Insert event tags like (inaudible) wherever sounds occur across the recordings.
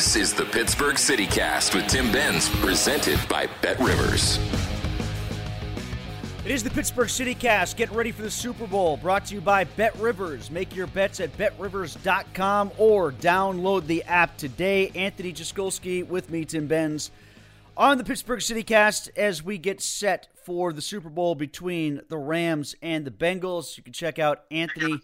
This is the Pittsburgh CityCast with Tim Benz, presented by Bet Rivers. It is the Pittsburgh CityCast. Get ready for the Super Bowl. Brought to you by Bet Rivers. Make your bets at betrivers.com or download the app today. Anthony Jaskolski with me, Tim Benz, on the Pittsburgh CityCast as we get set for the Super Bowl between the Rams and the Bengals. You can check out Anthony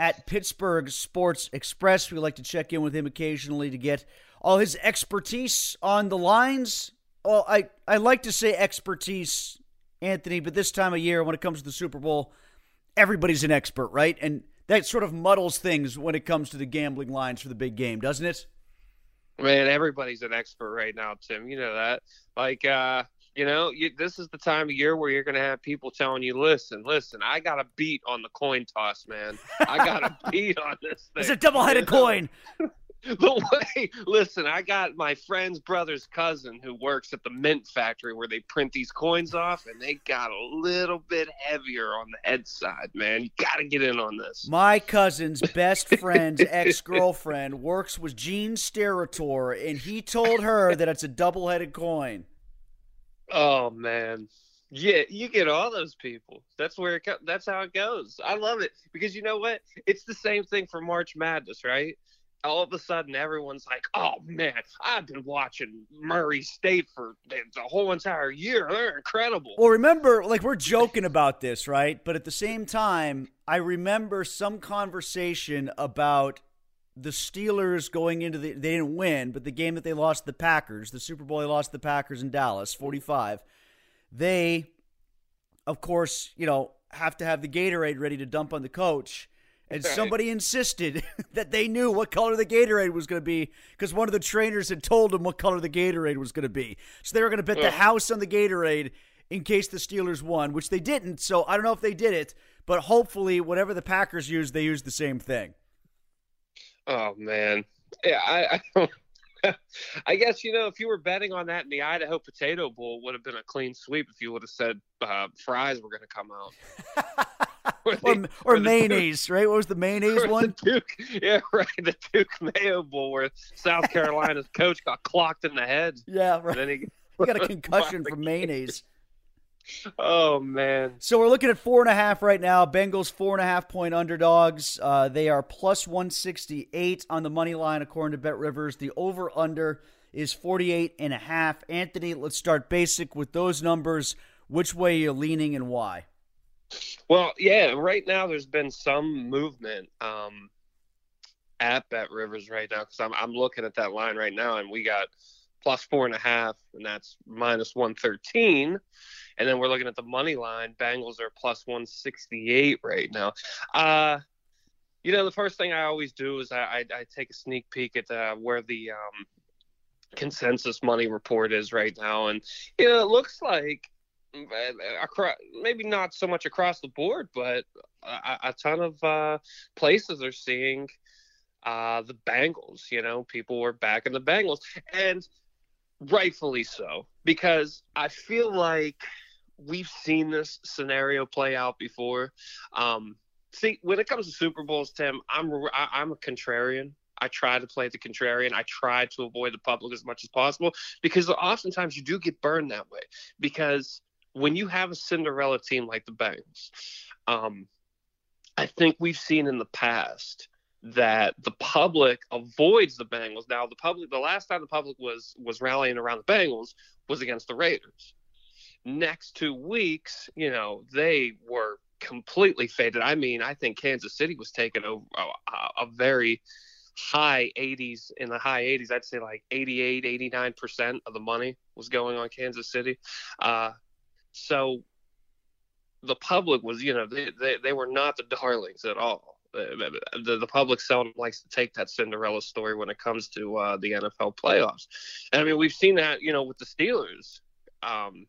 at Pittsburgh Sports Express. We like to check in with him occasionally to get all his expertise on the lines. Well, I, I like to say expertise Anthony, but this time of year, when it comes to the Super Bowl, everybody's an expert, right? And that sort of muddles things when it comes to the gambling lines for the big game, doesn't it? Man, everybody's an expert right now, Tim. You know that. Like, uh, you know, you, this is the time of year where you're going to have people telling you, "Listen, listen, I got a beat on the coin toss, man. I got a (laughs) beat on this thing. It's a double-headed coin. (laughs) the way listen i got my friend's brother's cousin who works at the mint factory where they print these coins off and they got a little bit heavier on the head side man you gotta get in on this My cousin's best friend's (laughs) ex girlfriend works with Gene Steratore, and he told her that it's a double headed coin. Oh man. Yeah you get all those people. That's where it co- that's how it goes. I love it because you know what? It's the same thing for march madness right? All of a sudden everyone's like oh man i've been watching murray state for the the whole entire year. They're incredible. Well, remember, like, we're joking about this, right? But at the same time, I remember some conversation about the Steelers going into the. They didn't win, but the game that they lost the Packers, the Super Bowl they lost to the Packers in Dallas, 45. They, of course, you know, have to have the Gatorade ready to dump on the coach. And Right. somebody insisted (laughs) that they knew what color the Gatorade was going to be because one of the trainers had told them what color the Gatorade was going to be. So they were going to bet the house on the Gatorade in case the Steelers won, which they didn't. So I don't know if they did it, but hopefully, whatever the Packers used, they used the same thing. Oh man, yeah. I, I. (laughs) I guess you know if you were betting on that in the Idaho Potato Bowl, would have been a clean sweep if you would have said uh, fries were going to come out. (laughs) or, Or, the- or the- mayonnaise, right? What was the mayonnaise (laughs) or the one? Duke, yeah, right. The Duke Mayo Bowl where South Carolina's coach got clocked in the head. Yeah, And right. then he He got a concussion from mayonnaise. Oh man, So we're looking at four and a half right now. Bengals four and a half point underdogs. Uh, they are plus one sixty eight on the money line according to Bet Rivers. The over under is 48 and a half. Anthony, let's start basic with those numbers. Which way you're leaning and why? Well, yeah, right now there's been some movement um, at Bet Rivers right now because I'm I'm looking at that line right now, and we got plus four and a half, and that's minus one thirteen, and then we're looking at the money line. Bengals are plus one sixty eight right now. Uh, you know, the first thing I always do is I I, I take a sneak peek at uh, where the um, consensus money report is right now, and you know, it looks like across, maybe not so much across the board, but a, a ton of uh, places are seeing uh, the Bengals. You know, people were backing the Bengals, and rightfully so, because I feel like we've seen this scenario play out before. Um, see, when it comes to Super Bowls, Tim, I'm I, I'm a contrarian. I try to play the contrarian. I try to avoid the public as much as possible because oftentimes you do get burned that way. Because when you have a Cinderella team like the Bengals, um, I think we've seen in the past that the public avoids the Bengals. Now, the public, the last time the public was was rallying around the Bengals was against the Raiders. Next two weeks, you know, they were completely faded. I mean, I think Kansas City was taking over a, a very high 80s in the high 80s i'd say like 88 89% of the money was going on kansas city uh, so the public was you know they, they, they were not the darlings at all the, the, the, public seldom likes to take that Cinderella story when it comes to uh, the NFL playoffs. And I mean, we've seen that, you know, with the Steelers. Um,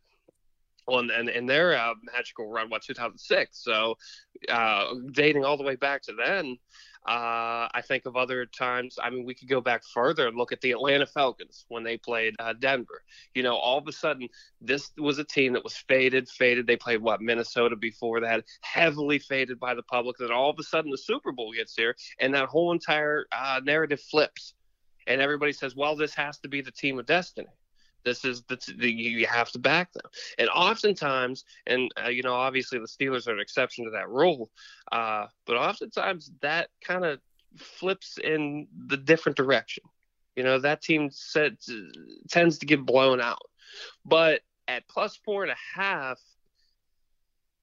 well, and, and, their uh, magical run, what, 2006. So uh, dating all the way back to then, uh, I think of other times. I mean, we could go back further and look at the Atlanta Falcons when they played uh, Denver. You know, all of a sudden, this was a team that was faded, faded. They played what Minnesota before that, heavily faded by the public. Then all of a sudden, the Super Bowl gets here, and that whole entire uh, narrative flips, and everybody says, "Well, this has to be the team of destiny." This is the, the you have to back them, and oftentimes, and uh, you know, obviously the Steelers are an exception to that rule, uh, but oftentimes that kind of flips in the different direction. You know, that team tends to get blown out, but at plus four and a half,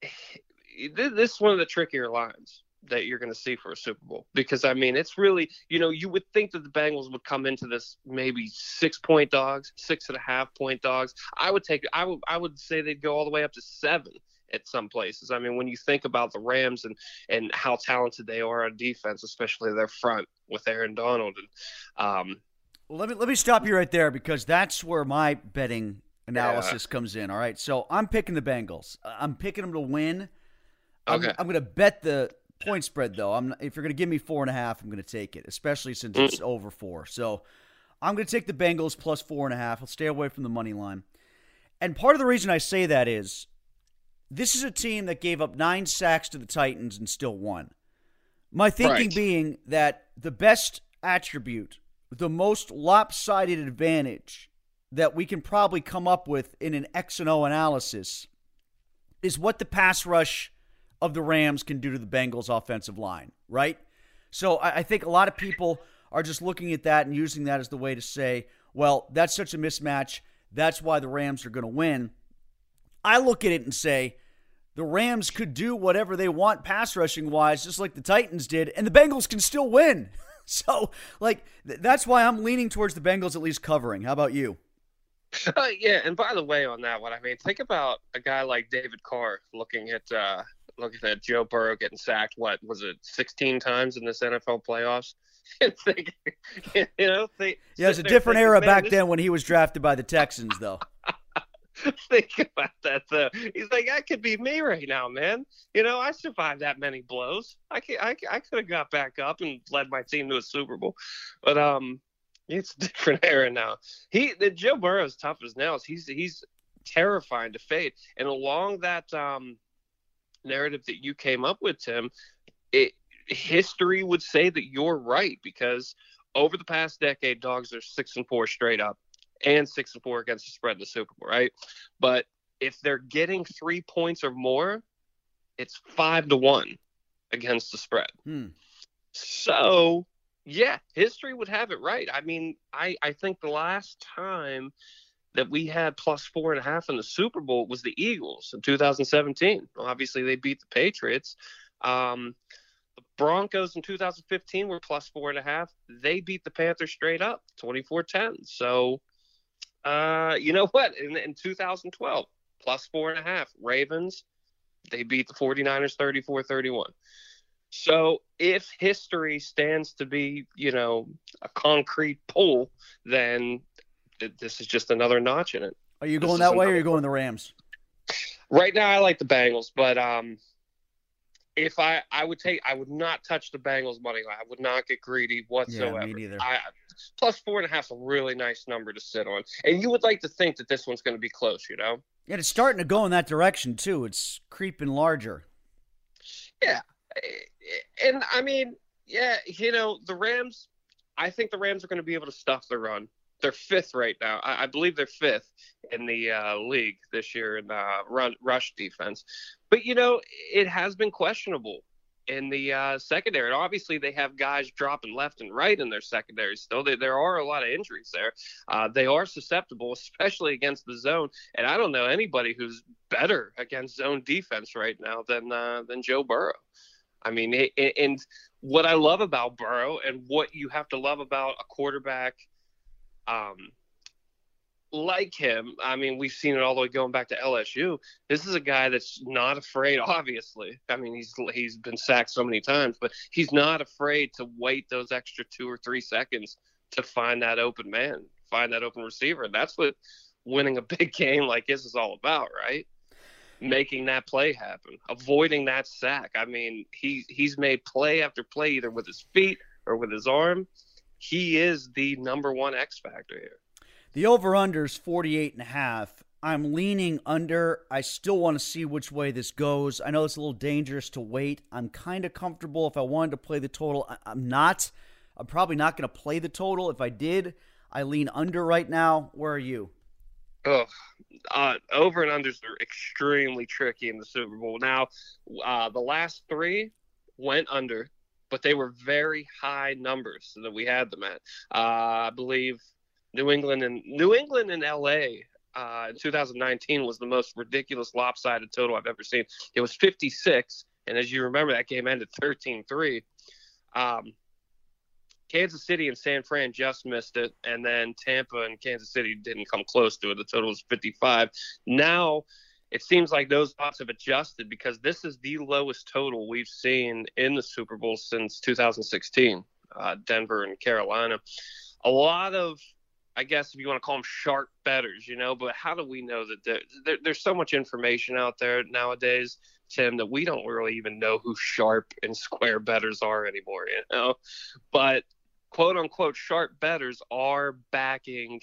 (sighs) this is one of the trickier lines that you're going to see for a Super Bowl because I mean it's really you know you would think that the Bengals would come into this maybe six point dogs, six and a half point dogs. I would take I would I would say they'd go all the way up to seven at some places. I mean when you think about the Rams and and how talented they are on defense, especially their front with Aaron Donald and um. Let me let me stop you right there because that's where my betting analysis yeah. comes in. All right, so I'm picking the Bengals. I'm picking them to win. Okay. I'm, I'm going to bet the point spread though. I'm if you're going to give me four and a half, I'm going to take it, especially since mm. it's over four. So I'm going to take the Bengals plus four and a half. I'll stay away from the money line. And part of the reason I say that is this is a team that gave up nine sacks to the Titans and still won. My thinking right. being that the best attribute, the most lopsided advantage that we can probably come up with in an X and O analysis is what the pass rush of the Rams can do to the Bengals offensive line, right? So I, think a lot of people are just looking at that and using that as the way to say, well, that's such a mismatch. That's why the Rams are going to win. I look at it and say, the Rams could do whatever they want pass rushing wise, just like the Titans did, and the Bengals can still win. (laughs) so, like, th- that's why I'm leaning towards the Bengals at least covering. How about you? Uh, yeah, and by the way, on that one, I mean, think about a guy like David Carr looking at uh, looking at that, Joe Burrow getting sacked. What was it, 16 times in this NFL playoffs? (laughs) think, you know, think, yeah, it was a different thinking, era back this... then when he was drafted by the Texans, though. (laughs) think about that though. He's like, that could be me right now, man. You know, I survived that many blows. I can, I, I could have got back up and led my team to a Super Bowl, but um, it's (laughs) a different era now. He, the Joe Burrow's tough as nails. He's he's terrifying to fade, and along that um narrative that you came up with, Tim, it, history would say that you're right because over the past decade, dogs are six and four straight up and six and four against the spread in the Super Bowl, right? But if they're getting three points or more, it's five to one against the spread. Hmm. So, yeah, history would have it right. I mean, I, I think the last time that we had plus four and a half in the Super Bowl was the Eagles in 2017. Obviously, they beat the Patriots. Um, the Broncos in 2015 were plus four and a half. They beat the Panthers straight up, 24-10. So, uh, you know what? In, in 2012, plus four and a half. Ravens, they beat the 49ers 34-31. So if history stands to be, you know, a concrete pull, then this is just another notch in it. Are you going that way, or are you going the Rams? Right now, I like the Bengals, but um, if I I would take I would not touch the Bengals money line. I would not get greedy whatsoever. Yeah, me neither. I, plus four and a half is a really nice number to sit on, and you would like to think that this one's going to be close, you know? Yeah, it's starting to go in that direction too. It's creeping larger. Yeah, and I mean, yeah, you know, the Rams. I think the Rams are going to be able to stuff the run they're fifth right now. I, I believe they're fifth in the uh, league this year in uh, run rush defense. But you know, it has been questionable in the uh, secondary. And obviously, they have guys dropping left and right in their secondary still. They, there are a lot of injuries there. Uh, they are susceptible, (laughs) especially against the zone. And I don't know anybody who's better against zone defense right now than uh, than Joe Burrow. I mean, and what I love about Burrow and what you have to love about a quarterback um, like him, I mean, we've seen it all the way going back to LSU. This is a guy that's not afraid. (laughs) Obviously, I mean, he's he's been sacked so many times, but he's not afraid to wait those extra two or three seconds to find that open man, find that open receiver. That's what winning a (laughs) big game like this is all about, right? Making that play happen, avoiding that sack. I mean, he he's made play after play either with his feet or with his arm. He is the number one X factor here. The over under is 48 and a half. I'm leaning under. I still want to see which way this goes. I know it's a little dangerous to wait. I'm kind of comfortable if I wanted to play the total. I'm not. I'm probably not going to play the total. If I did, I lean under right now. Where are you? Oh, uh, over and unders are extremely tricky in the Super Bowl. Now, uh, the last three went under, but they were very high numbers that we had them at. Uh, I believe New England and New England and LA uh, in 2019 was the most ridiculous lopsided total I've ever seen. It was 56, and as you remember, that game ended 13-3. Um, Kansas City and San Fran just missed it, and then Tampa and Kansas City didn't come close to it. The total was 55. Now it seems like those odds have adjusted because this is the lowest total we've seen in the Super Bowl since 2016. Uh, Denver and Carolina. A lot of I guess if you want to call them sharp betters, you know. But how do we know that there, there, there's so much information out there nowadays, Tim, that we don't really even know who sharp and square betters are anymore, you know. But quote unquote sharp betters are backing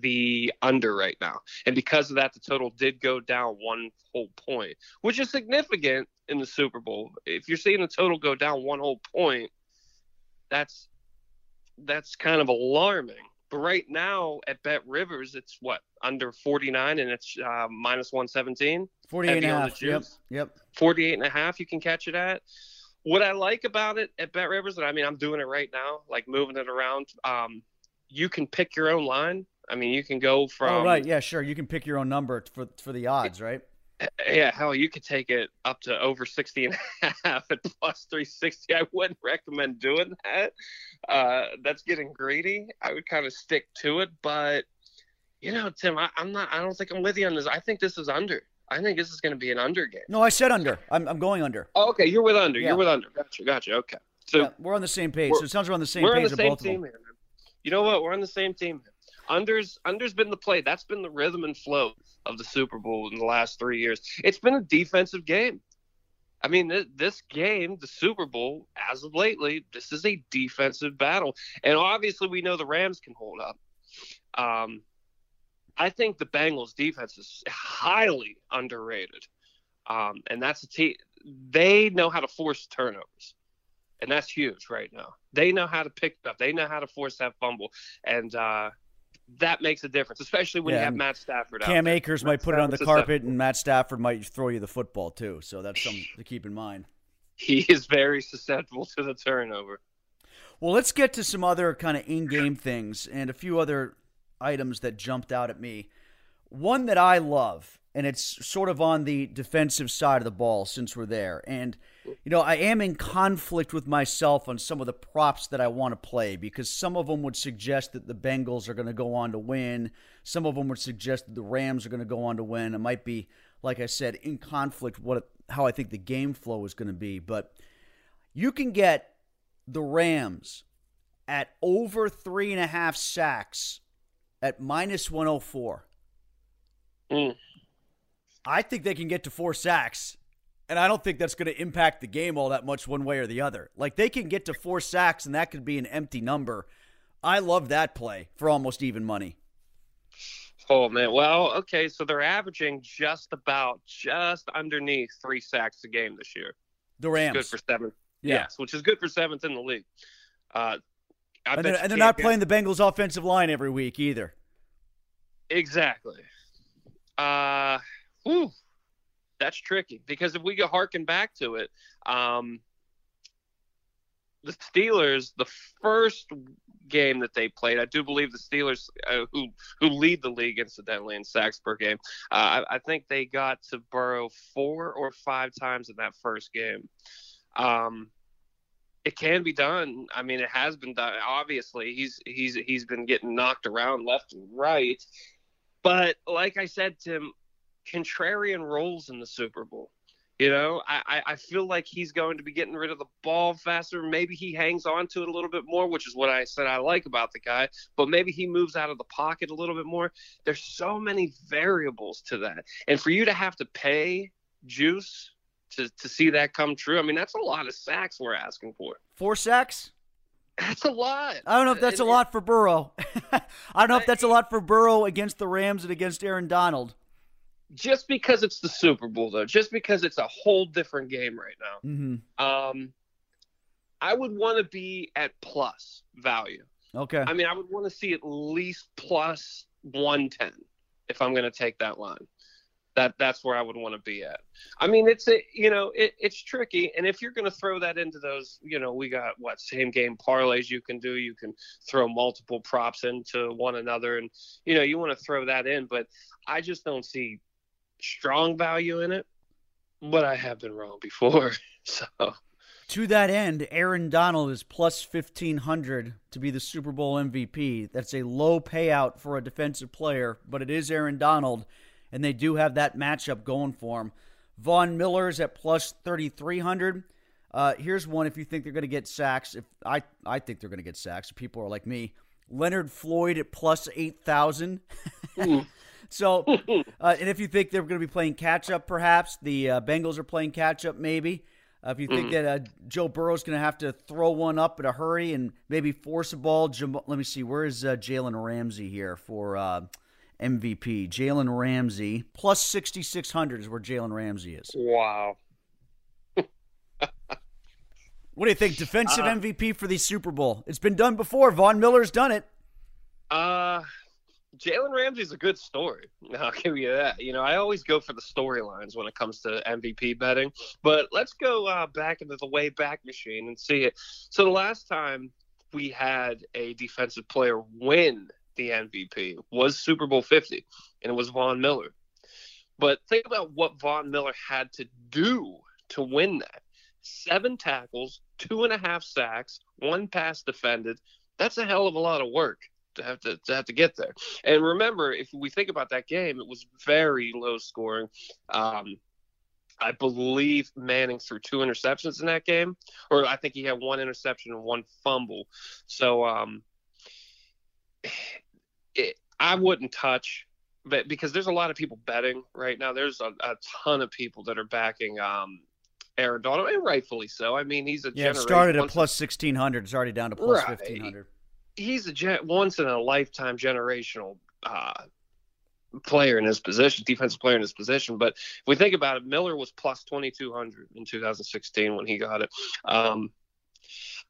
the under right now, and because of that, the total did go down one whole point, which is significant in the Super Bowl. If you're seeing the total go down one whole point, that's that's kind of alarming but right now at Bet Rivers, it's what under 49 and it's uh, minus 117. 48 and a half. Yep. Yep. 48 and a half. You can catch it at. What I like about it at Bet Rivers, and I mean, I'm doing it right now, like moving it around. Um, you can pick your own line. I mean, you can go from. Oh, right. Yeah, sure. You can pick your own number for for the odds, right? yeah, hell, you could take it up to over 60 and a half at plus 360. I wouldn't recommend doing that. Uh, that's getting greedy. I would kind of stick to it, but you know, Tim, I, am not. I don't think I'm with you on this. I think this is under. I think this is going to be an under game. No, I said under. I'm, I'm going under. Oh, okay, you're with under. Yeah. You're with under. Gotcha. Gotcha. Okay. So yeah, we're on the same page. So it sounds we're on the same we're page. We're on the same team here. Man. You know what? We're on the same team. Here. Unders unders been the play. That's been the rhythm and flow of the Super Bowl in the last three years. It's been a defensive game. I mean, this game, the Super Bowl, as of lately, this is a defensive battle, and obviously we know the Rams can hold up. Um, I think the Bengals defense is highly underrated, um, and that's a team. They know how to force turnovers, and that's huge right now. They know how to pick up. They know how to force that fumble, and uh, that makes a difference, especially when yeah, you have Matt Stafford out. Cam. Akers Matt might put it on the carpet, and Matt Stafford might throw you the football too. So that's something (laughs) to keep in mind. He is very susceptible to the turnover. Well, let's get to some other kind of in-game things and a few other items that jumped out at me. One that I love, and it's sort of on the defensive side of the ball since we're there, and – you know, I am in conflict with myself on some of the props that I want to play because some of them would suggest that the Bengals are going to go on to win. Some of them would suggest that the Rams are going to go on to win. It might be, like I said, in conflict what how I think the game flow is going to be. But you can get the Rams at over three and a half sacks at minus 104. Mm. I think they can get to four sacks and I don't think that's going to impact the game all that much one way or the other. Like they can get to four sacks and that could be an empty number. I love that play for almost even money. Oh man, well, okay, so they're averaging just about just underneath three sacks a game this year. The Rams, good for seventh. Yeah. Yes, which is good for seventh in the league. Uh, and they're, and they're not playing the Bengals' offensive line every week either. Exactly. Uh, whew, that's tricky because if we go harken back to it, um, the Steelers, the first game that they played, I do believe the Steelers, uh, who who lead the league incidentally in sacks per game, uh, I, I, think they got to Burrow four or five times in that first game. Um, it can be done. I mean, it has been done. Obviously, he's he's he's been getting knocked around left and right, but like I said, Tim, contrarian roles in the Super Bowl. You know, I, I feel like he's going to be getting rid of the ball faster. Maybe he hangs on to it a little bit more, which is what I said I like about the guy. But maybe he moves out of the pocket a little bit more. There's so many variables to that. And for you to have to pay Juice to, to see that come true, I mean, that's a lot of sacks we're asking for. Four sacks? That's a lot. I don't know if that's a lot for Burrow. (laughs) I don't know if that's a lot for Burrow against the Rams and against Aaron Donald just because it's the Super Bowl, though, just because it's a whole different game right now, mm-hmm. um, I would want to be at plus value. Okay. I mean, I would want to see at least plus 110 if I'm going to take that line. That that's where I would want to be at. I mean, it's a you know it, it's tricky, and if you're going to throw that into those, you know, we got what same game parlays you can do. You can throw multiple props into one another, and you know you want to throw that in. But I just don't see strong value in it, but I have been wrong before. (laughs) So to that end, Aaron Donald is plus 1500 to be the Super Bowl MVP. That's a low payout for a defensive player, but it is Aaron Donald, and they do have that matchup going for him. Von Miller's at plus 3300. Uh, here's one if you think they're going to get sacks. If I, I think they're going to get sacks. People are like me. Leonard Floyd at plus 8,000. (laughs) So, (laughs) uh, and if you think they're going to be playing catch up, perhaps the uh, Bengals are playing catch up, maybe. Uh, if you think mm-hmm. that uh, Joe Burrow's going to have to throw one up in a hurry and maybe force a ball, Jam- let me see, where is uh, Jalen Ramsey here for uh, MVP? Jalen Ramsey plus sixty six hundred is where Jalen Ramsey is. Wow. (laughs) what do you think? Defensive MVP for the Super Bowl? It's been done before. Von Miller's done it. Uh Jalen Ramsey's a good story. (laughs) I'll give you that. You know, I always go for the storylines when it comes to MVP betting. But let's go uh, back into the way back machine and see it. So the last time we had a defensive player win the MVP was Super Bowl 50, and it was Von Miller. But think about what Von Miller had to do to win that. Seven tackles, two and a half sacks, one pass defended. That's a hell of a lot of work to have to, to have to get there. And remember, if we think about that game, it was very low scoring. Um, I believe Manning threw two interceptions in that game, or I think he had one interception and one fumble. So um, it, I wouldn't touch, but because there's a lot of people betting right now. There's a, a ton of people that are backing um, Aaron Donald, and rightfully so. I mean, he's a yeah. It started at plus sixteen hundred. It's already down to plus right. fifteen hundred he's a gen- once in a lifetime generational uh, player in his position, defensive player in his position. But if we think about it, Miller was plus 2,200 in 2016 when he got it. Um,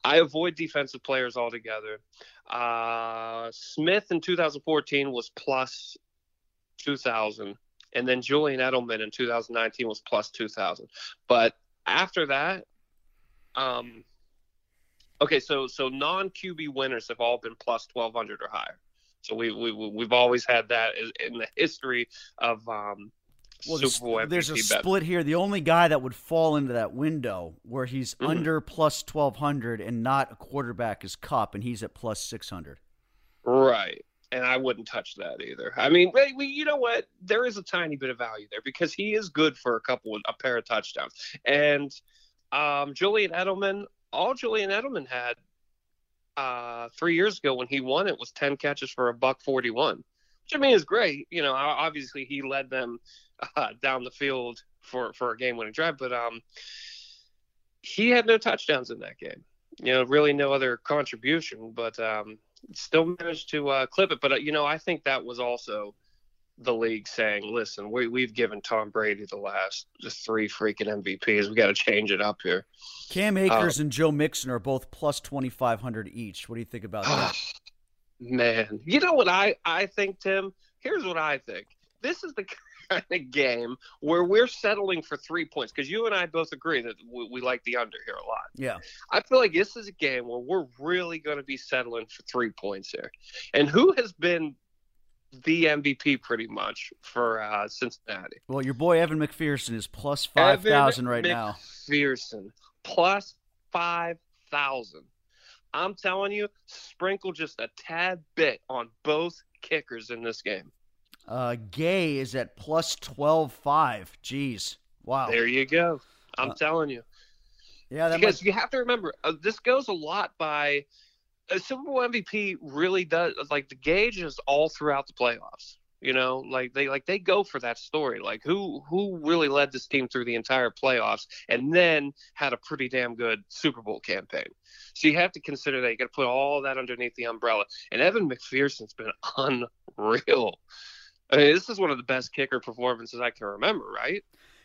I avoid defensive players altogether. Uh, Smith in 2014 was plus 2,000. And then Julian Edelman in 2019 was plus 2,000. But after that, um, Okay, so so non QB winners have all been plus twelve hundred or higher. So we we we've always had that in the history of um, well, Super Bowl. There's a split here. The only guy that would fall into that window where he's mm-hmm. under plus twelve hundred and not a quarterback is Kupp, and he's at plus six hundred. Right and I wouldn't touch that either. I mean, we, you know what? There is a tiny bit of value there because he is good for a couple, a pair of touchdowns. And um, Julian Edelman, all Julian Edelman had uh, three years ago when he won it was 10 catches for a buck 41, which I mean is great. You know, obviously he led them (laughs) uh, down the field for, for a game winning drive, but um, he had no touchdowns in that game. You know, really no other contribution, but um, still managed to uh, clip it. But, uh, you know, I think that was also the league saying, "Listen, we we've given Tom Brady the last just three freaking MVPs. We got to change it up here." Cam Akers um, and Joe Mixon are both plus twenty five hundred each. What do you think about that? (sighs) Man, you know what I I think, Tim. Here's what I think. This is the (laughs) kind of game where we're settling for three points because you and I both agree that we, we, like the under here a lot. Yeah. I feel like this is a game where we're really going to be settling for three points here. And who has been the MVP pretty much for uh, Cincinnati? Well, your boy Evan McPherson is plus 5,000 right McPherson, now. McPherson, plus 5,000. I'm telling you, sprinkle just a tad bit on both kickers in this game. Uh, Gay is at plus 12.5. Jeez. Wow. There you go. I'm Uh, telling you. Yeah, because might, you have to remember, uh, this goes a lot by a Super Bowl MVP really does like the gauge is all throughout the playoffs. You know, like they like they go for that story. Like who who really led this team through the entire playoffs and then had a pretty damn good Super Bowl campaign. So you have to consider that you got to put all that underneath the umbrella. And Evan McPherson's been (laughs) unreal. I mean, this is one of the best kicker performances I can remember, right?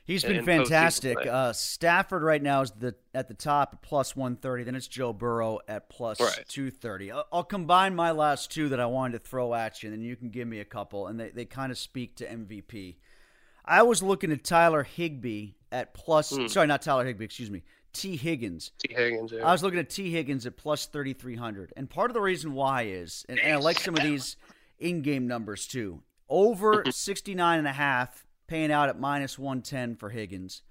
He's been fantastic. Uh, Stafford right now is the at the top at plus 130. Then it's Joe Burrow at plus Right. 230. I'll, I'll combine my last two that I wanted to throw at you, and then you can give me a couple, and they, they kind of speak to MVP. I was looking at Tyler Higbee at plus. Hmm. Sorry, not Tyler Higbee. Excuse me. Tee Higgins. Tee Higgins. Yeah. I was looking at Tee Higgins at plus 3,300. And part of the reason why is, and, and I like some of these in game numbers too. Over (laughs) 69 and a half, paying out at minus 110 for Higgins.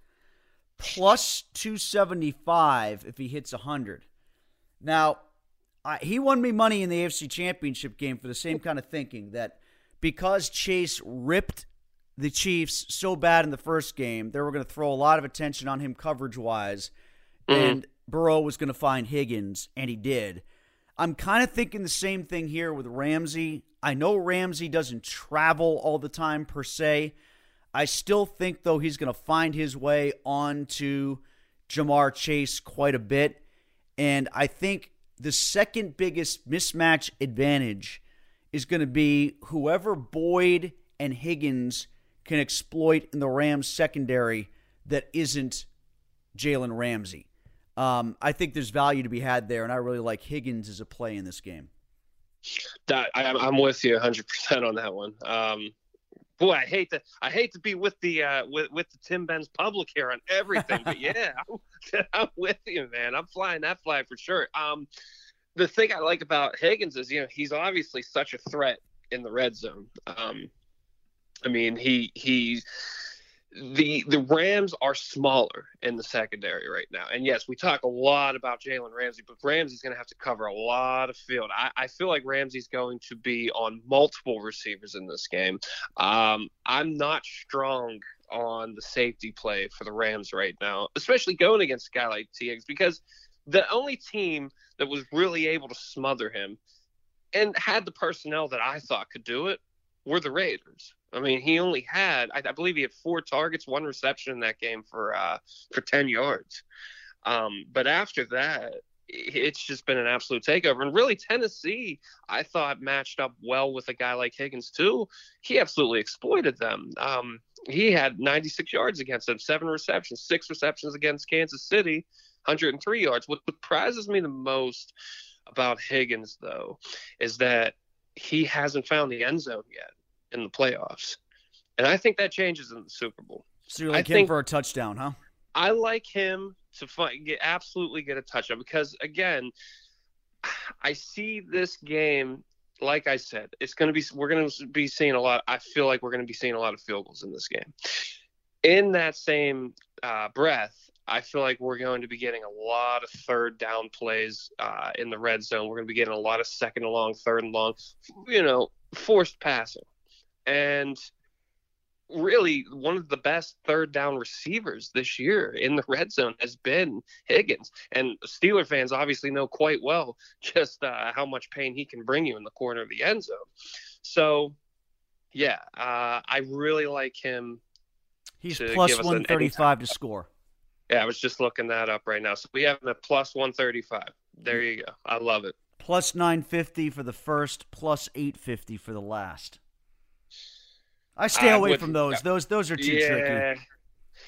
Plus 275 if he hits 100. Now, I, he won me money in the AFC Championship game for the same kind of thinking that because Chase ripped the Chiefs so bad in the first game, they were going to throw a lot of attention on him coverage wise, mm-hmm. and Burrow was going to find Higgins, and he did. I'm kind of thinking the same thing here with Ramsey. I know Ramsey doesn't travel all the time per se. I still think, though, he's going to find his way onto Ja'Marr Chase quite a bit. And I think the second biggest mismatch advantage is going to be whoever Boyd and Higgins can exploit in the Rams secondary that isn't Jalen Ramsey. Um, I think there's value to be had there, and I really like Higgins as a play in this game. That, I, I'm with you 100 percent on that one. Um, boy, I hate to I hate to be with the uh, with with the Tim Benz public here on everything, but (laughs) yeah, I'm, (laughs) I'm with you, man. I'm flying that flag for sure. Um, the thing I like about Higgins is you know he's obviously such a threat in the red zone. Um, I mean he he the the Rams are smaller in the secondary right now. And yes, we talk a lot about Jalen Ramsey, but Ramsey's going to have to cover a lot of field. I, I feel like Ramsey's going to be on multiple receivers in this game. Um, I'm not strong on the safety play for the Rams right now, especially going against a guy like Tee Higgs, because the only team that was really able to smother him and had the personnel that I thought could do it were the Raiders. I mean, he only had, I, I believe he had four targets, one reception in that game for uh, for ten yards. Um, but after that, it's just been an absolute takeover. And really, Tennessee, I thought matched up well with a guy like Higgins too. He absolutely exploited them. Um, he had 96 yards against them, seven receptions, six receptions against Kansas City, 103 yards. What surprises me the most about Higgins, though, is that he hasn't found the end zone yet in the playoffs. And I think that changes in the Super Bowl. So you I like him think- for a touchdown, huh? I like him to find, get absolutely get a touchdown because again, I see this game. Like I said, it's going to be we're going to be seeing a lot. I feel like we're going to be seeing a lot of field goals in this game. In that same uh, breath, I feel like we're going to be getting a lot of third down plays uh, in the red zone. We're going to be getting a lot of second and long, third and long, you know, forced passing, and really one of the best third down receivers this year in the red zone has been Higgins. And Steeler fans obviously know quite well just uh, how much pain he can bring you in the corner of the end zone. So, yeah, uh, I really like him. He's plus give us an 135 to score. Yeah, I was just looking that up right now. So we have him at plus 135. There you go. I love it. Plus 950 for the first, plus 850 for the last. I stay I away from those. Those those are too yeah. tricky.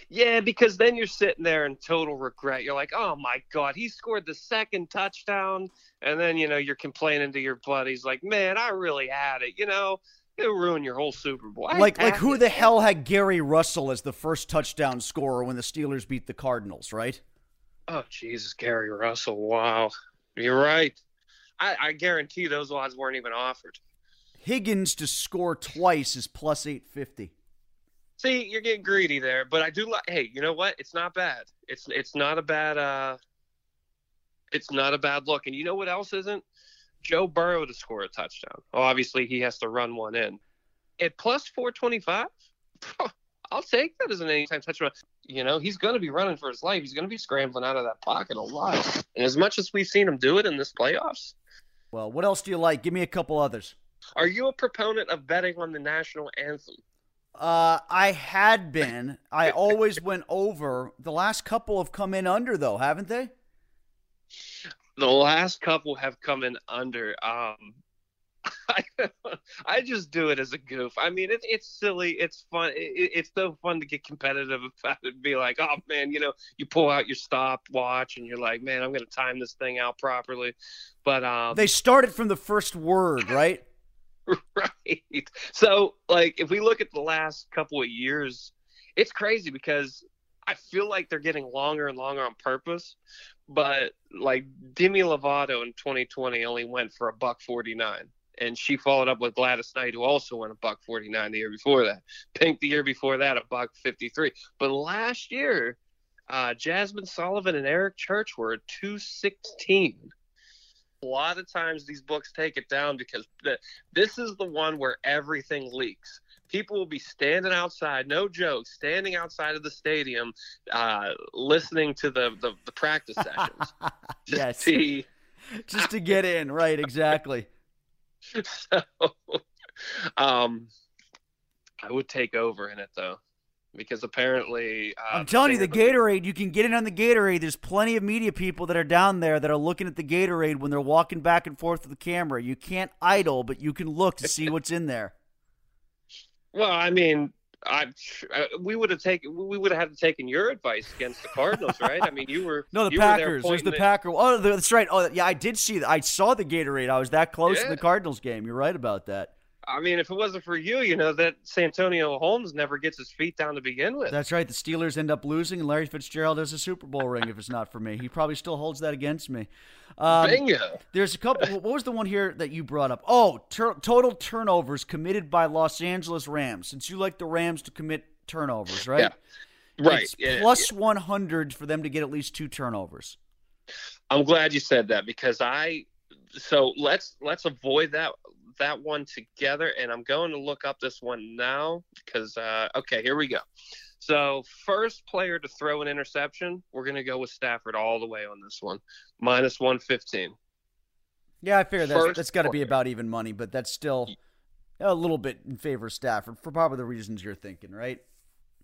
Yeah, because then you're sitting there in total regret. You're like, oh my God, he scored the second touchdown. And then, you know, you're complaining to your buddies, like, man, I really had it. You know, it'll ruin your whole Super Bowl. I Like like who it. the hell had Gary Russell as the first touchdown scorer when the Steelers beat the Cardinals, right? Oh Jesus, Gary Russell! Wow, you're right. I, I guarantee those odds weren't even offered. Higgins to score twice is plus 850. See, you're getting greedy there, but I do like. Hey, you know what? It's not bad. It's it's not a bad. uh It's not a bad look. And you know what else isn't? Joe Burrow to score a touchdown. Oh, obviously he has to run one in. At plus four twenty five, (laughs) I'll take that as an anytime touchdown. You know, he's going to be running for his life. He's going to be scrambling out of that pocket a lot. And as much as we've seen him do it in this playoffs, Well, what else do you like? Give me a couple others. Are you a proponent of betting on the national anthem? Uh, I had been. I (laughs) always went over. The last couple have come in under, though, haven't they? The last couple have come in under. Um, (laughs) I, I just do it as a goof. I mean, it, it's silly. It's fun. It, it's so fun to get competitive about it. And be like, oh man, you know, you pull out your stopwatch and you're like, man, I'm going to time this thing out properly. But um, They started from the first word, right? (laughs) right. So, like, if we look at the last couple of years, it's crazy because I feel like they're getting longer and longer on purpose. But like Demi Lovato in 2020 only went for a buck 49, and she followed up with Gladys Knight, who also went a buck 49 the year before that. Pink the year before that, a buck 53. But last year, uh, Jazmine Sullivan and Eric Church were at 216 a lot of times these books take it down because the, this is the one where everything leaks. People will be standing outside, no joke, standing outside of the stadium, uh, listening to the, the, the practice (laughs) sessions. (laughs) Yes. (laughs) See, Just to get in, right? Exactly. so, um, I would take over in it though, because apparently uh, I'm telling you, the Gatorade, you can get in on the Gatorade. There's plenty of media people that are down there that are looking at the Gatorade when they're walking back and forth with the camera. You can't idle, but you can look to see what's in there. (laughs) Well, I mean, I uh, we would have taken we would have had to taken your advice against the Cardinals, (laughs) right? I mean, you were No, the you were there Packers. There's the Packer. Oh, that's right. Oh, yeah, I did see that. I saw the Gatorade. I was that close in Yeah. the Cardinals game. You're right about that. I mean, if it wasn't for you, you know that Santonio Holmes never gets his feet down to begin with. That's right. The Steelers end up losing, and Larry Fitzgerald has a Super Bowl ring if it's not for me. He probably still holds that against me. Um, Bingo. There's a couple. What was the one here that you brought up? Oh, tur- total turnovers committed by Los Angeles Rams. Since you like the Rams to commit turnovers, right? Yeah. Right. It's yeah, plus 100 for them to get at least two turnovers. I'm glad you said that because I. So let's let's avoid that that one together, and I'm going to look up this one now because uh, okay, here we go. So first player to throw an interception, we're going to go with Stafford all the way on this one, minus 115. Yeah, I figure that's, First that's got to be about even money, but that's still a little bit in favor of Stafford for probably the reasons you're thinking, right?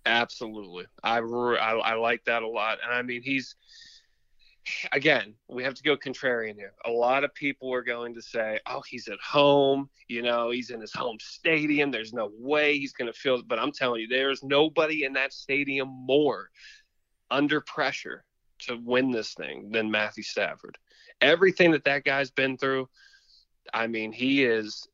Absolutely, I, I I like that a lot, and I mean he's again we have to go contrarian here. A lot of people are going to say, "Oh, he's at home, you know, he's in his home stadium. There's no way he's going to feel." But I'm telling you, there's nobody in that stadium more under pressure to win this thing than Matthew Stafford. Everything that that guy's been through, I mean, he is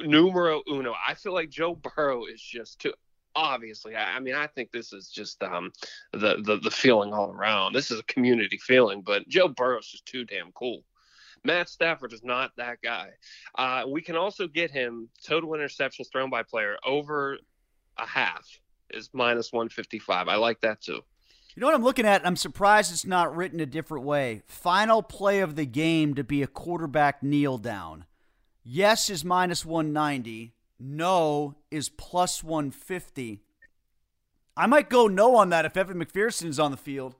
numero uno. I feel like Joe Burrow is just too obviously. I, I mean, I think this is just um the, the the feeling all around. This is a community feeling, but Joe Burrow's just too damn cool. Matt Stafford is not that guy. Uh, we can also get him total interceptions thrown by player over a half is minus 155. I like that too. You know what I'm looking at? I'm surprised it's not written a different way. Final play of the game to be a quarterback kneel down. Yes is minus 190. No is plus 150. I might go no on that if Evan McPherson's on the field.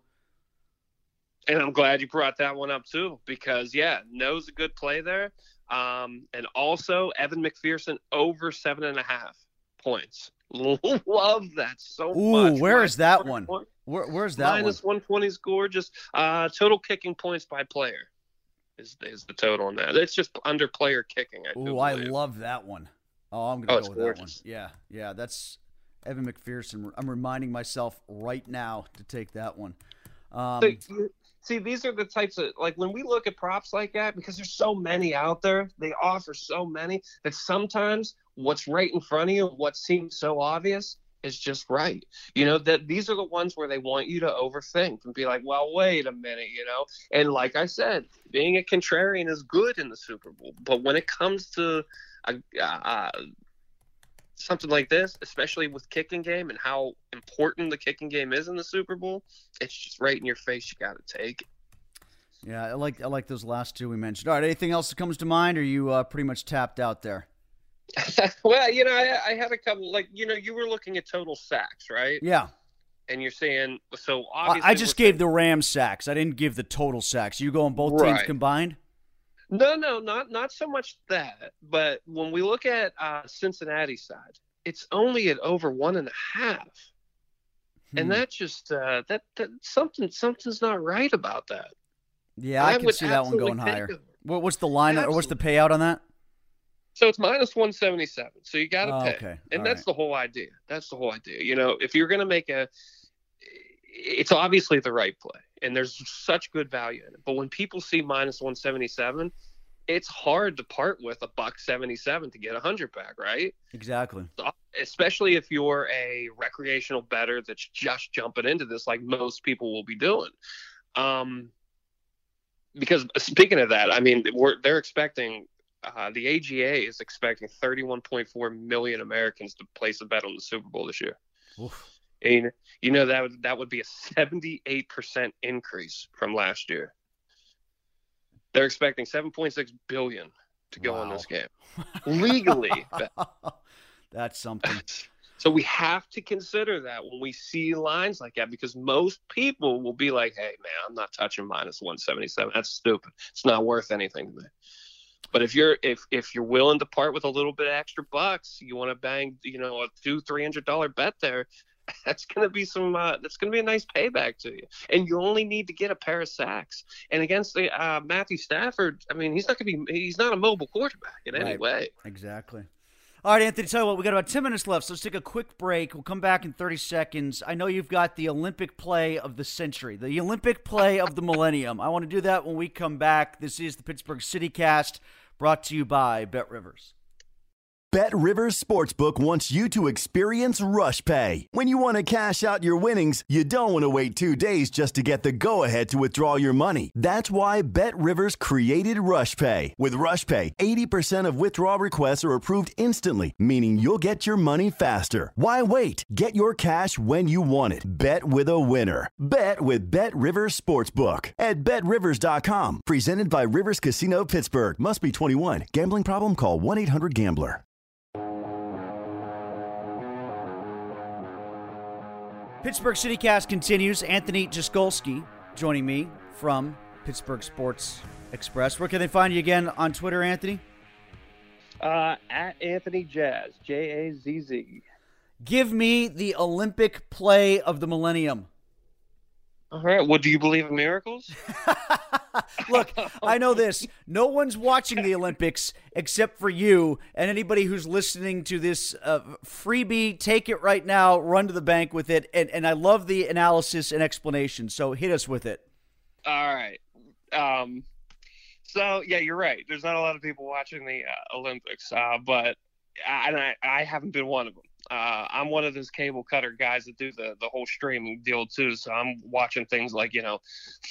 And I'm glad you brought that one up too, because yeah, no's a good play there. Um, and also Evan McPherson over seven and a half points. (laughs) Love that so Ooh, much. where Minus is that 120 one? Where, where's that Minus 120 is gorgeous. uh, total kicking points by player is is the total on that. It's just under player kicking. I one? Ooh, I love that one. Oh, I'm Oh, going it's to go with that one. Yeah, yeah, that's Evan McPherson. I'm reminding myself right now to take that one. Um, So, see, these are the types of like when we look at props like that because there's so many out there. They offer so many that sometimes what's right in front of you, what seems so obvious, is just right. You know that these are the ones where they want you to overthink and be like, "Well, wait a minute," you know. And like I said, being a contrarian is good in the Super Bowl, but when it comes to a, uh, something like this, especially with kicking game and how important the kicking game is in the Super Bowl, it's just right in your face. You got to take it. Yeah, I like I like those last two we mentioned. All right, anything else that comes to mind? Or are you uh, pretty much tapped out there? (laughs) well, you know, I, I had a couple. Like, you know, you were looking at total sacks, right? Yeah. And you're saying so. Obviously, I just gave the Rams sacks. I didn't give the total sacks. You go on both Right. teams combined. No, no, not not so much that. But when we look at uh, Cincinnati side, it's only at over one and a half, Hmm. and that just uh, that, that something something's not right about that. Yeah, I, I can see that one going higher. What, what's the line or what's the payout on that? So it's minus 177. So you got to Oh, pay. okay. And All that's right. the whole idea. That's the whole idea. You know, if you're going to make a, it's obviously the right play, and there's such good value in it. But when people see minus 177, it's hard to part with a buck 77 to get a hundred back, right? Exactly. Especially if you're a recreational better that's just jumping into this, like most people will be doing. Um, because speaking of that, I mean, we're, they're expecting uh, the AGA is expecting 31.4 million Americans to place a bet on the Super Bowl this year. Oof. And you know that would that would be a 78% increase from last year. They're expecting 7.6 billion to go on this game (laughs) legally. (laughs) That's something. (laughs) So we have to consider that when we see lines like that because most people will be like, "Hey, man, I'm not touching minus 177. That's stupid. It's not worth anything to me." But if you're if if you're willing to part with a little bit of extra bucks, you want to bang, you know, a two three hundred dollar bet there. (laughs) That's gonna be some. Uh, that's gonna be a nice payback to you, and you only need to get a pair of sacks. And against the uh, Matthew Stafford, I mean, he's not gonna be. He's not a mobile quarterback in any way. Exactly. All right, Anthony, tell you what, we got about 10 minutes left, so let's take a quick break. We'll come back in 30 seconds. I know you've got the Olympic play of the century, the Olympic play of the millennium. I want to do that when we come back. This is the Pittsburgh City Cast, brought to you by Bet Rivers. Bet Rivers Sportsbook wants you to experience Rush Pay. When you want to cash out your winnings, you don't want to wait two days just to get the go ahead to withdraw your money. That's why Bet Rivers created Rush Pay. With Rush Pay, 80% of withdrawal requests are approved instantly, meaning you'll get your money faster. Why wait? Get your cash when you want it. Bet with a winner. Bet with Bet Rivers Sportsbook at betrivers.com. Presented by Rivers Casino Pittsburgh. Must be 21. Gambling problem? Call 1 800 Gambler. Pittsburgh CityCast continues. Anthony Jaskolski joining me from Pittsburgh Sports Express. Where can they find you again on Twitter, Anthony? Uh, at Anthony Jazz, J A Z Z. Give me the Olympic play of the millennium. All right. Well, do you believe in miracles? (laughs) Look, I know this. No one's watching the Olympics except for you and anybody who's listening to this uh, freebie. Take it right now, run to the bank with it. And, and I love the analysis and explanation. So hit us with it. All right. Um, so yeah, you're right. There's not a lot of people watching the uh, Olympics, uh, but I, and I, I haven't been one of them. Uh, I'm one of those cable cutter guys that do the the whole streaming deal too. So I'm watching things like you know,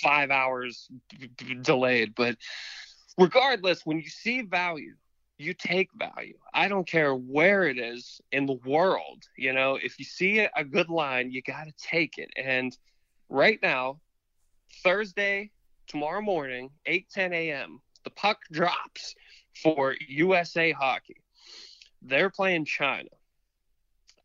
five hours b- b- delayed. But regardless, when you see value, you take value. I don't care where it is in the world. You know, if you see a- good line, you got to take it. And right now, Thursday, tomorrow morning, 8 10 a.m., the puck drops for USA Hockey. They're playing China.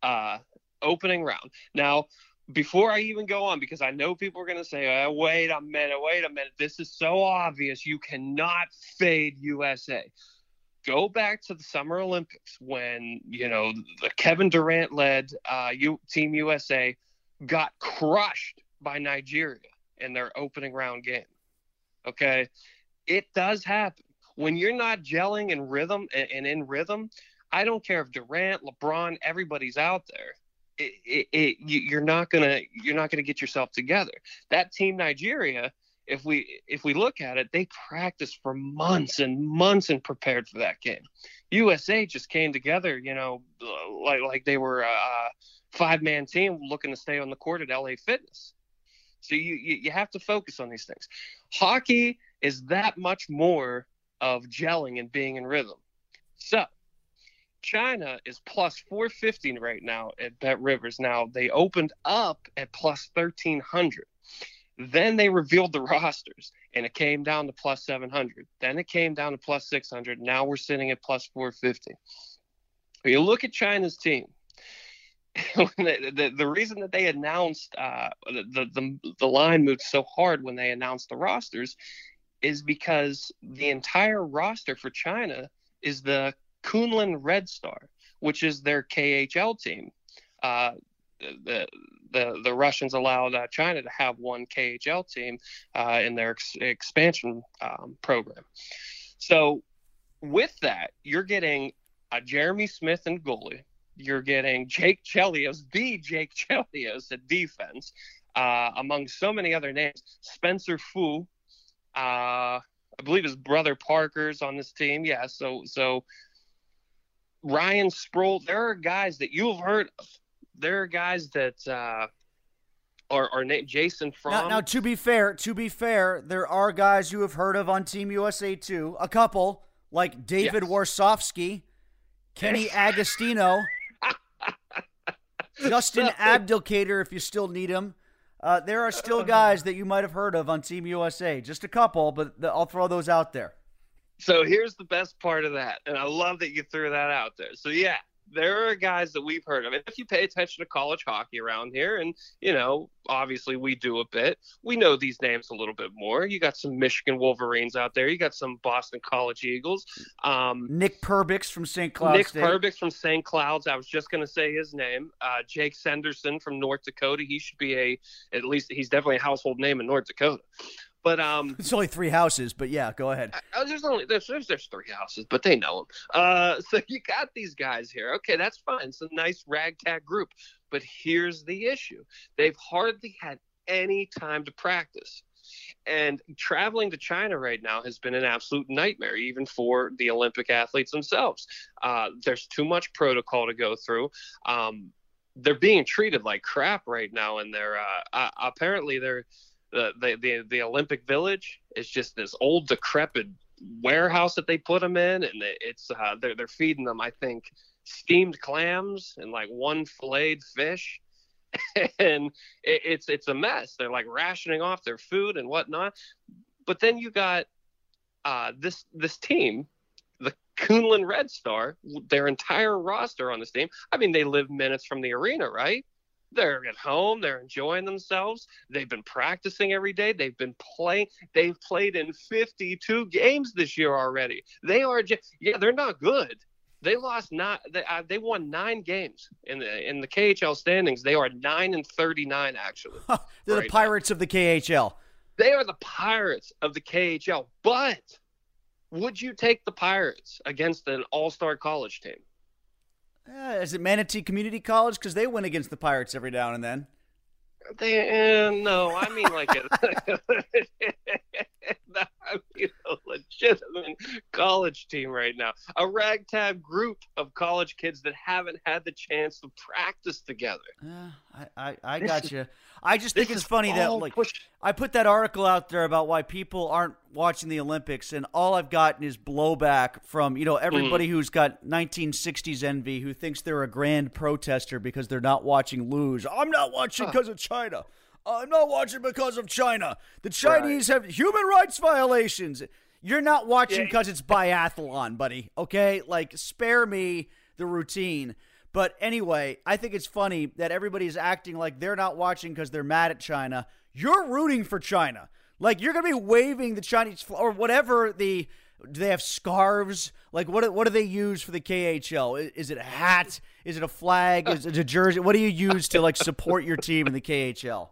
Uh, opening round. Now, before I even go on, because I know people are going to say, oh, wait a minute, wait a minute. This is so obvious. You cannot fade USA. Go back to the Summer Olympics when, you know, the Kevin Durant led uh, U- Team USA got crushed by Nigeria in their opening round game. Okay. It does happen. When you're not gelling in rhythm and, and in rhythm, I don't care if Durant, LeBron, everybody's out there. It, it, it, you- you're not gonna you're not gonna get yourself together. That team Nigeria if we if we look at it, they practiced for months and months and prepared for that game. USA just came together, you know, like like they were a five man team looking to stay on the court at LA Fitness. So you, you you have to focus on these things. Hockey is that much more of gelling and being in rhythm. So China is plus 450 right now at Bet Rivers. Now they opened up at plus 1300. Then they revealed the rosters and it came down to plus 700. Then it came down to plus 600. Now we're sitting at plus 450. When you look at China's team, (laughs) the, the, the, reason that they announced uh, the, the, the line moved so hard when they announced the rosters is because the entire roster for China is the Kunlun Red Star, which is their KHL team. Uh, the, the the Russians allowed uh, China to have one KHL team uh, in their ex- expansion um, program. So with that, you're getting a Jeremy Smith and goalie. You're getting Jake Chelios, the Jake Chelios at defense, uh, among so many other names. Spencer Foo, uh, I believe his brother Parker's on this team. Yeah, so so Ryan Sproul. There are guys that you've heard of. There are guys that uh, are, are named Jason from. Now, now, to be fair, to be fair, there are guys you have heard of on Team USA too. A couple like David yes. Warsofsky, Kenny Agostino, (laughs) Justin Abdelkader, if you still need him. Uh, there are still (laughs) guys that you might have heard of on Team USA. Just a couple, but the, I'll throw those out there. So here's the best part of that, and I love that you threw that out there. So yeah, there are guys that we've heard of. If you pay attention to college hockey around here, and you know, obviously we do a bit, we know these names a little bit more. You got some Michigan Wolverines out there. You got some Boston College Eagles. Um, Nick Perbix from St. Cloud. Nick State. Perbix from St. Clouds. I was just going to say his name. Uh, Jake Sanderson from North Dakota. He should be a at least he's definitely a household name in North Dakota. But um, (laughs) it's only three houses. But yeah, go ahead. I, there's only there's, there's, there's three houses, but they know them. Uh, (laughs) so you got these guys here. Okay, that's fine. It's a nice ragtag group. But here's the issue: they've hardly had any time to practice. And traveling to China right now has been an absolute nightmare, even for the Olympic athletes themselves. Uh, there's too much protocol to go through. Um, they're being treated like crap right now, and they're uh, uh, apparently they're the, the the Olympic Village is just this old decrepit warehouse that they put them in, and it's uh, they're they're feeding them, I think, steamed clams and like one filleted fish, (laughs) and it, it's it's a mess. They're like rationing off their food and whatnot. But then you got uh, this this team, the Kunlun Red Star, their entire roster on this team. I mean, they live minutes from the arena, right? They're at home. They're enjoying themselves. They've been practicing every day. They've been playing. They've played in 52 games this year already. They are just, yeah, they're not good. They lost not. They, uh, they won nine games in the in the KHL standings. They are nine and 39 actually. (laughs) they're right the Pirates now. of the KHL. They are the Pirates of the KHL. But would you take the Pirates against an all-star college team? Uh, is it Manatee Community College? Because they win against the Pirates every now and then. They, uh, no, I mean like a, (laughs) (laughs) (laughs) A legitimate college team right now. A ragtag group of college kids that haven't had the chance to practice together. Uh, I, I, I got you. I just think it's funny that like I put that article out there about why people aren't watching the Olympics, and all I've gotten is blowback from you know everybody mm. who's got 1960s envy, who thinks they're a grand protester because they're not watching lose. I'm not watching because of China. I'm not watching because of China. The Chinese right. have human rights violations. You're not watching because yeah. it's biathlon, buddy. Okay, like spare me the routine. But anyway, I think it's funny that everybody's acting like they're not watching because they're mad at China. You're rooting for China. Like you're gonna be waving the Chinese flag or whatever the. Do they have scarves? Like what? What do they use for the KHL? Is it a hat? Is it a flag? Is it a jersey? What do you use to like support your team in the KHL?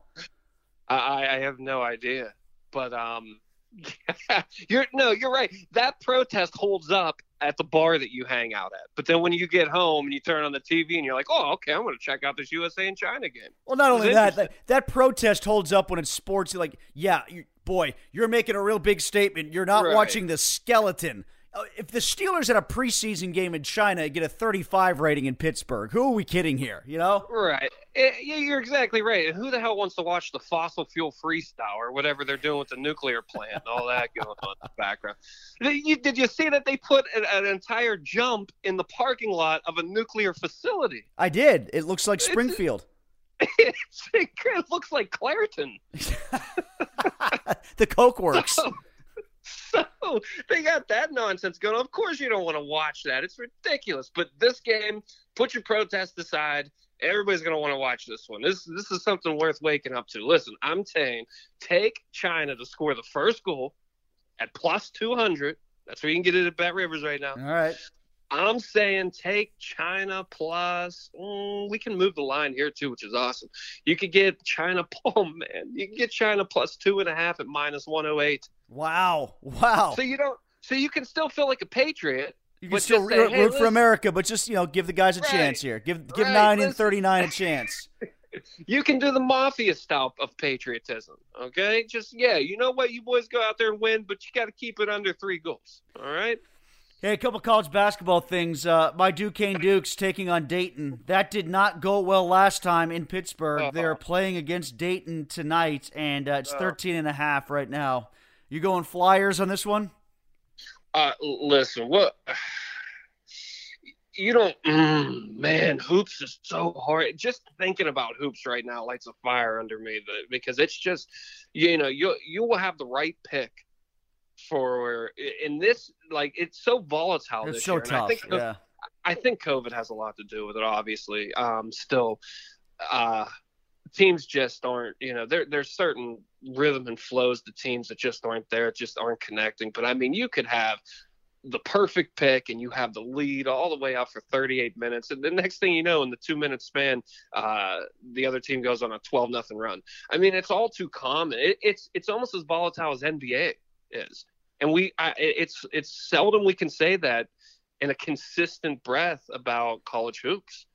I, I have no idea, but um, (laughs) you're no, you're right. That protest holds up at the bar that you hang out at. But then when you get home and you turn on the TV and you're like, oh, okay, I'm going to check out this USA and China game. Well, not only that, that, that protest holds up when it's sports. Like, yeah, boy, you're making a real big statement. You're not Right. watching the skeleton. Uh, If the Steelers at a preseason game in China get a 35 rating in Pittsburgh, who are we kidding here? You know? Right. Eh, Yeah, you're exactly right. Who the hell wants to watch the fossil fuel freestyle or whatever they're doing with the nuclear plant and all that going on in the background? Did you, did you see that they put an, an entire jump in the parking lot of a nuclear facility? I did. It looks like Springfield. It's- (laughs) it looks like Clairton. (laughs) the Coke (laughs) Works. So they got that nonsense going. on. Of course, you don't want to watch that. It's ridiculous. But this game, put your protest aside. Everybody's going to want to watch this one. This this is something worth waking up to. Listen, I'm saying take China to score the first goal at plus 200. That's where you can get it at Bet Rivers right now. All right. I'm saying take China plus. Mm, we can move the line here too, which is awesome. You could get China. (laughs) Oh man, you can get China plus two and a half at minus 108. Wow. Wow. So you don't. So you can still feel like a patriot. You can still say, root, hey, root for America, but just you know, give the guys a Right. chance here. Give give Right, nine and thirty nine a chance. (laughs) You can do the mafia style of patriotism. Okay, just yeah. You know what? You boys go out there and win, but you got to keep it under three goals. All right. Hey, a couple college basketball things. Uh, my Duquesne Dukes taking on Dayton. That did not go well last time in Pittsburgh. Uh-huh. They're playing against Dayton tonight, and uh, it's Oh. 13 and a half right now. You going Flyers on this one? Uh, listen, what you don't, mm, man, hoops is so hard. Just thinking about hoops right now lights a fire under me because it's just, you know, you you will have the right pick for in this like it's so volatile. It's this so year. and I tough. think Yeah. I think COVID has a lot to do with it. Obviously, um, still, uh, teams just aren't. You know, there there's certain rhythm and flows to teams that just aren't there, just aren't connecting. But I mean, you could have the perfect pick and you have the lead all the way out for 38 minutes, and the next thing you know, in the two minute span, uh, the other team goes on a 12 nothing run. I mean, it's all too common. It, it's it's almost as volatile as NBA is, and we I, it's it's seldom we can say that in a consistent breath about college hoops.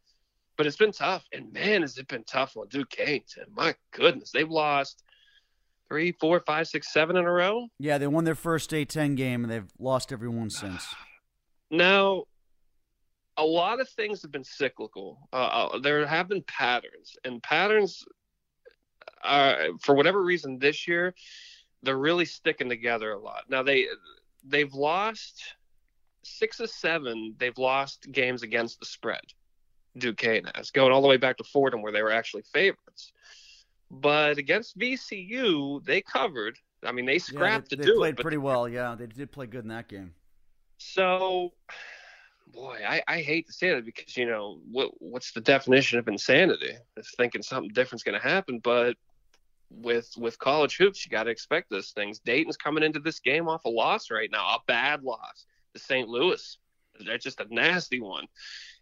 But it's been tough, and man, has it been tough on Duquesne. Tim. My goodness, they've lost three, four, five, six, seven in a row. Yeah, they won their first A10 game, and they've lost every one since. (sighs) Now, a lot of things have been cyclical. Uh, uh, there have been patterns, and patterns, are, for whatever reason, this year they're really sticking together a lot. Now they they've lost six or seven. They've lost games against the spread. Duquesne has going all the way back to Fordham, where they were actually favorites. But against VCU, they covered. I mean, they Yeah, scrapped they, to they do played it. but pretty well. Yeah, they did play good in that game. so, boy, I, I hate to say that because you know what what's the definition of insanity? It's thinking something different's going to happen, but with with college hoops, you got to expect those things. Dayton's coming into this game off a loss right now, a bad loss to St. Louis. They're just a nasty one,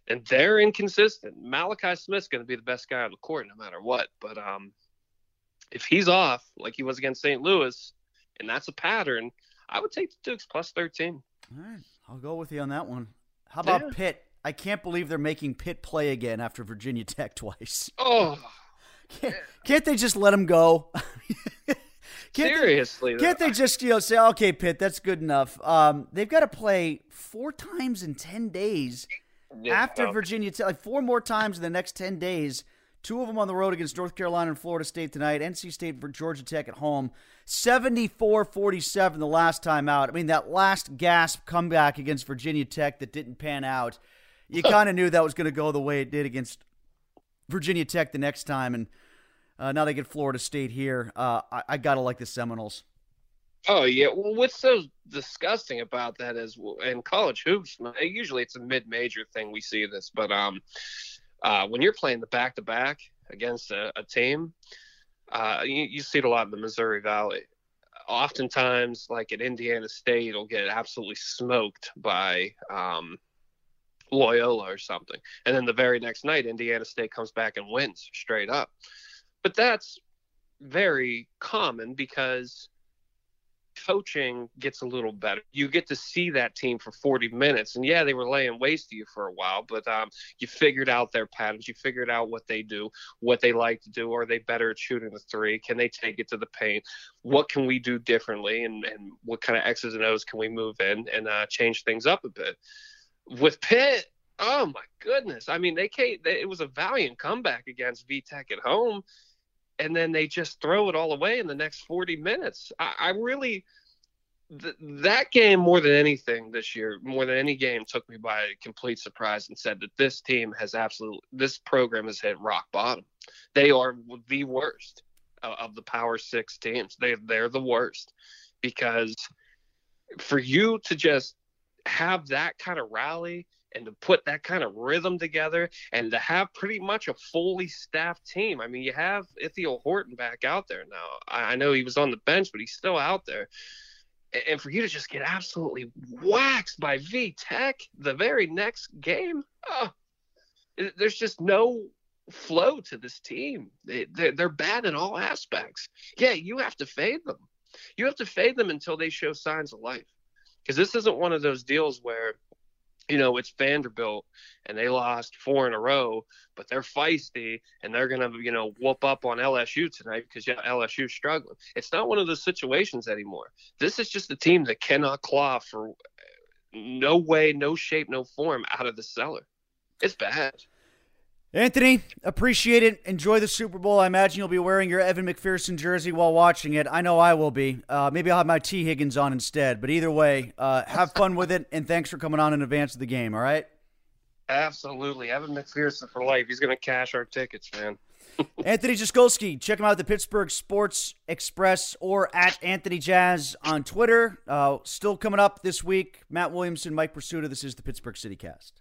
and they're inconsistent. Malachi Smith's going to be the best guy on the court no matter what, but um, if he's off like he was against St. Louis, and that's a pattern, I would take the Dukes plus thirteen. All right, I'll go with you on that one. How about Yeah. Pitt? I can't believe they're making Pitt play again after Virginia Tech (laughs) twice. Oh, Can't, can't they just let him go? (laughs) Can't they- seriously. Can't they just you know say okay, Pitt, that's good enough? Um, they've got to play four times in ten days Yeah, after well, Virginia Tech, like four more times in the next ten days. Two of them on the road against North Carolina and Florida State tonight. NC State for Georgia Tech at home. 74-47 the last time out. I mean that last gasp comeback against Virginia Tech that didn't pan out. You (laughs) kind of knew that was going to go the way it did against Virginia Tech the next time, and uh, now they get Florida State here. Uh, I, I gotta like the Seminoles. Oh yeah. Well, what's so disgusting about that is in college hoops, usually it's a mid-major thing we see this, but um, uh, when you're playing the back-to-back against a, a team, uh, you, you see it a lot in the Missouri Valley. Oftentimes, like at Indiana State, it'll get absolutely smoked by um, Loyola or something, and then the very next night, Indiana State comes back and wins straight up. But that's very common because coaching gets a little better. You get to see that team for 40 minutes. And yeah, they were laying waste to you for a while, but um, you figured out their patterns. You figured out what they do, what they like to do. Are they better at shooting the three? Can they take it to the paint? What can we do differently? And, and what kind of X's and O's can we move in and uh, change things up a bit? With Pitt, oh my goodness. I mean, they came, they, it was a valiant comeback against VTech at home and then they just throw it all away in the next 40 minutes. I, I really th- that game more than anything this year, more than any game, took me by complete surprise and said that this team has absolutely this program has hit rock bottom. They are the worst of, of the Power Six teams. They they're the worst because for you to just have that kind of rally and to put that kind of rhythm together and to have pretty much a fully staffed team. I mean, you have Ithiel Horton back out there now. I, know he was on the bench, but he's still out there. And for you to just get absolutely waxed by V Tech the very next game, oh, there's just no flow to this team. They're bad in all aspects. Yeah, you have to fade them. You have to fade them until they show signs of life. Because this isn't one of those deals where – you know, it's Vanderbilt and they lost four in a row, but they're feisty and they're going to, you know, whoop up on LSU tonight because yeah, LSU's struggling. It's not one of those situations anymore. This is just a team that cannot claw for uh, no way, no shape, no form out of the cellar. It's bad. Anthony, appreciate it. Enjoy the Super Bowl. I imagine you'll be wearing your Evan McPherson jersey while watching it. I know I will be. Uh, maybe I'll have my Tee Higgins on instead. But either way, uh, have (laughs) fun with it, and thanks for coming on in advance of the game. All right. Absolutely, Evan McPherson for life. He's going to cash our tickets, man. (laughs) Anthony Jaskolski, check him out at the Pittsburgh Sports Express or at Anthony Jazz on Twitter. Uh, still coming up this week. Matt Williamson, Mike Prisuta. This is the Pittsburgh City Cast.